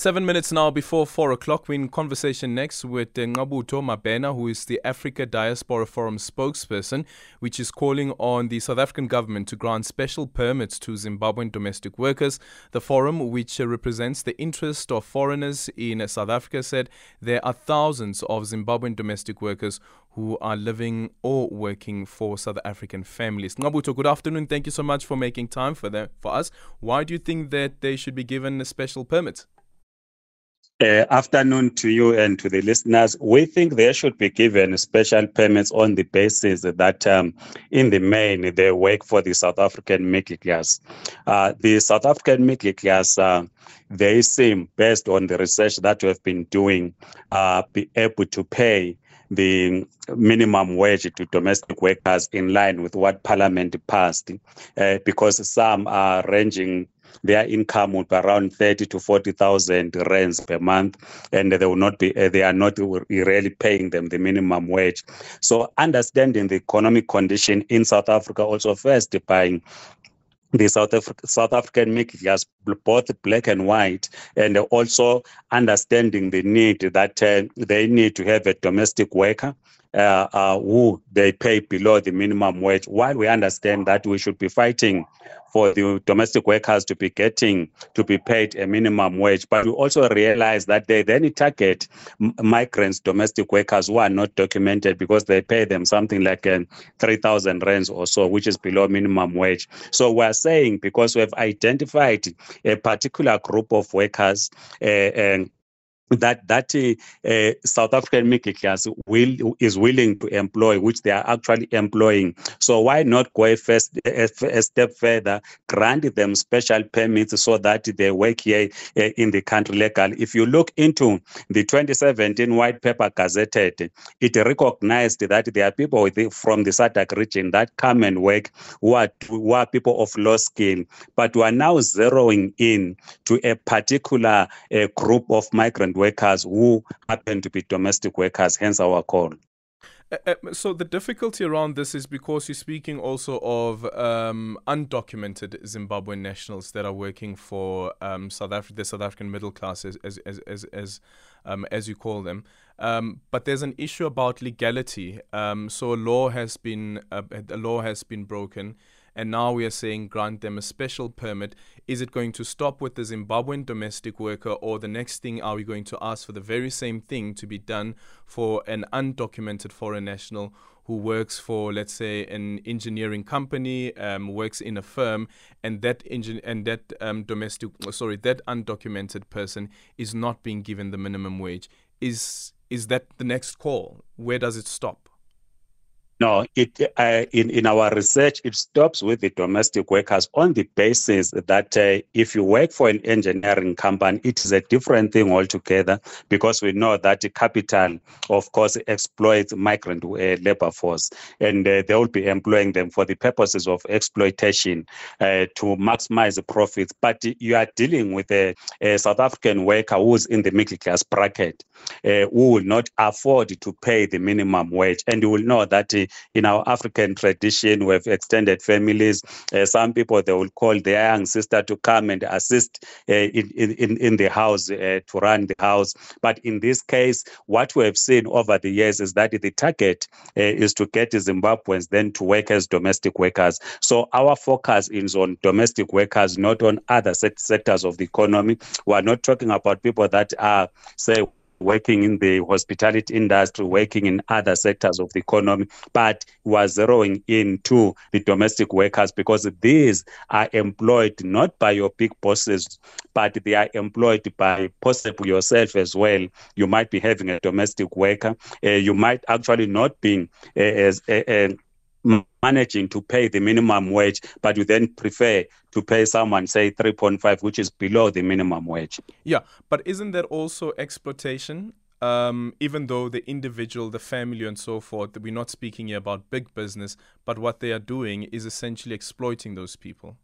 Seven minutes now before four o'clock. We're in conversation next with uh, Ngqabutho Mabhena, who is the Africa Diaspora Forum spokesperson, which is calling on the South African government to grant special permits to Zimbabwean domestic workers. The forum, which uh, represents the interest of foreigners in uh, South Africa, said there are thousands of Zimbabwean domestic workers who are living or working for South African families. Ngqabutho, good afternoon. Thank you so much for making time for them for us. Why do you think that they should be given a special permit? Uh, afternoon to you and to the listeners. We think they should be given special permits on the basis that, um, in the main, they work for the South African middle class. Uh, the South African middle class, uh, they seem, based on the research that we have been doing, uh, be able to pay the minimum wage to domestic workers in line with what Parliament passed, uh, because some are ranging their income would be around 30 to 40,000 rands per month, and they will not be, uh, they are not really paying them the minimum wage. So understanding the economic condition in South Africa also first by the South, Af- South African class, both black and white, and also understanding the need that uh, they need to have a domestic worker who they pay below the minimum wage. While we understand that we should be fighting for the domestic workers to be getting to be paid a minimum wage, but we also realize that they then target migrants, domestic workers who are not documented because they pay them something like uh, 3,000 rands or so, which is below minimum wage. So we're saying because we have identified a particular group of workers uh, and that that uh, South African middle class will is willing to employ, which they are actually employing. So why not go a, first, a, a step further, grant them special permits so that they work here uh, in the country legally? If you look into the 2017 white paper gazetted, it recognized that there are people the, from the SADC region that come and work who are, who are people of low skill, but we are now zeroing in to a particular uh, group of migrant workers who happen to be domestic workers, hence our call. Uh, uh, so the difficulty around this is because you're speaking also of um, undocumented Zimbabwean nationals that are working for um, South Africa, the South African middle class, as as as as, as, um, as you call them. Um, but there's an issue about legality. Um, so a law has been uh, a law has been broken and now we are saying grant them a special permit. Is it going to stop with the Zimbabwean domestic worker, or the next thing are we going to ask for the very same thing to be done for an undocumented foreign national who works for, let's say, an engineering company, um, works in a firm, and that engin- and that um, domestic, sorry, that undocumented person is not being given the minimum wage? Is is that the next call? Where does it stop? No, it uh, in in our research it stops with the domestic workers on the basis that uh, if you work for an engineering company, it is a different thing altogether because we know that the capital, of course, exploits migrant uh, labor force, and uh, they will be employing them for the purposes of exploitation uh, to maximize the profits. But you are dealing with a, a South African worker who's in the middle class bracket, uh, who will not afford to pay the minimum wage, and you will know that in our African tradition, we have extended families. Uh, some people they will call their young sister to come and assist uh, in, in in the house uh, to run the house. But in this case, what we have seen over the years is that the target uh, is to get Zimbabweans then to work as domestic workers. So our focus is on domestic workers, not on other sectors of the economy. We are not talking about people that are say working in the hospitality industry, working in other sectors of the economy, but was zeroing in to the domestic workers because these are employed not by your big bosses, but they are employed by possibly yourself as well. You might be having a domestic worker. Uh, you might actually not be uh, as uh, managing to pay the minimum wage, but you then prefer to pay someone, say, 3.5, which is below the minimum wage. Yeah, but isn't that also exploitation? Um, even though the individual, the family, and so forth, we're not speaking here about big business, but what they are doing is essentially exploiting those people.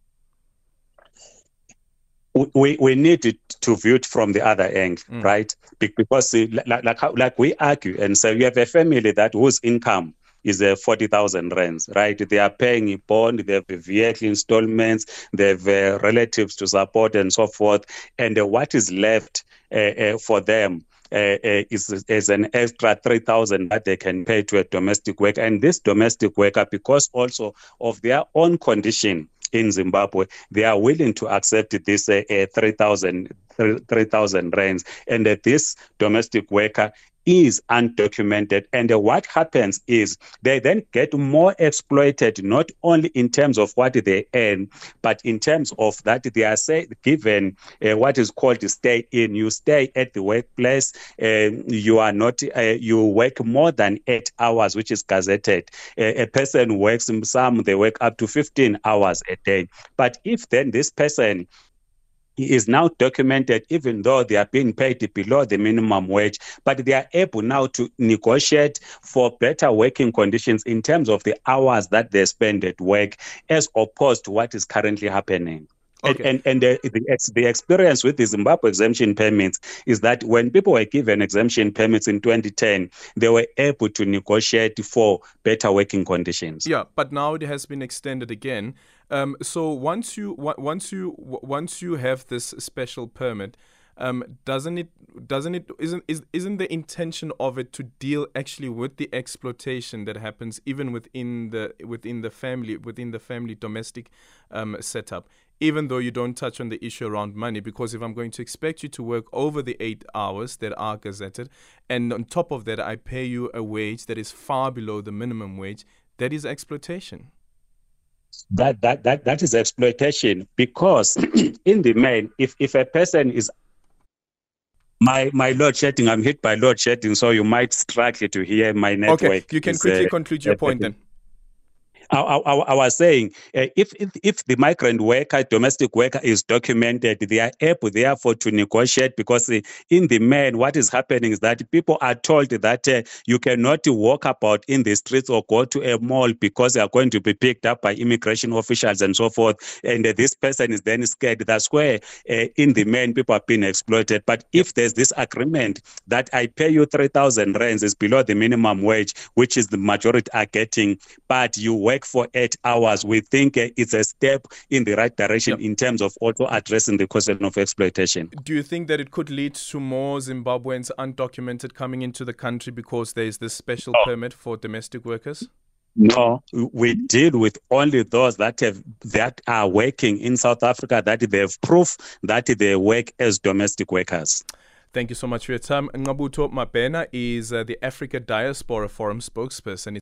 we, we need to view it from the other angle, mm. right? Because like, like, like we argue and say you have a family that whose income is a 40,000 rands, right? They are paying a bond, they have vehicle installments, they have uh, relatives to support and so forth. And uh, what is left uh, uh for them uh, uh, is, is an extra 3,000 that they can pay to a domestic worker. And this domestic worker, because also of their own condition, in Zimbabwe, they are willing to accept this uh, uh, 3,000 3,000 rands. And that this domestic worker is undocumented. And what happens is they then get more exploited, not only in terms of what they earn, but in terms of that they are say, given uh, what is called stay in. You stay at the workplace, uh, you are not, uh, you work more than eight hours, which is gazetted. a person works, some they work up to 15 hours a day. But if then this person is now documented, even though they are being paid below the minimum wage, but they are able now to negotiate for better working conditions in terms of the hours that they spend at work, as opposed to what is currently happening. Okay. And, and, and the, the, the, experience with the Zimbabwe exemption permits is that when people were given exemption permits in 2010, they were able to negotiate for better working conditions. Yeah, but now it has been extended again. Um, so once you once you once you have this special permit, um, doesn't it doesn't it isn't is, isn't the intention of it to deal actually with the exploitation that happens even within the within the family within the family domestic um, setup even though you don't touch on the issue around money because if i'm going to expect you to work over the eight hours that are gazetted and on top of that i pay you a wage that is far below the minimum wage that is exploitation. That that that that is exploitation because in the main if if a person is my my load shedding i'm hit by load shedding so you might struggle to hear my network. okay you can quickly uh, conclude your point then I, I, I, was saying, uh, if, if, if the migrant worker, domestic worker is documented, they are able, therefore, to negotiate because uh, in the main, what is happening is that people are told that uh, you cannot walk about in the streets or go to a mall because they are going to be picked up by immigration officials and so forth. And this person is then scared. That's where, uh, in the main, people are being exploited. But if there's this agreement that I pay you 3,000 rands is below the minimum wage, which is the majority are getting, but you work work for eight hours, we think uh, it's a step in the right direction yep. in terms of also addressing the question of exploitation. Do you think that it could lead to more Zimbabweans undocumented coming into the country because there is this special oh. permit for domestic workers? No, we deal with only those that have that are working in South Africa that they have proof that they work as domestic workers. Thank you so much for your time. Ngqabutho Mabhena is uh, the Africa Diaspora Forum spokesperson.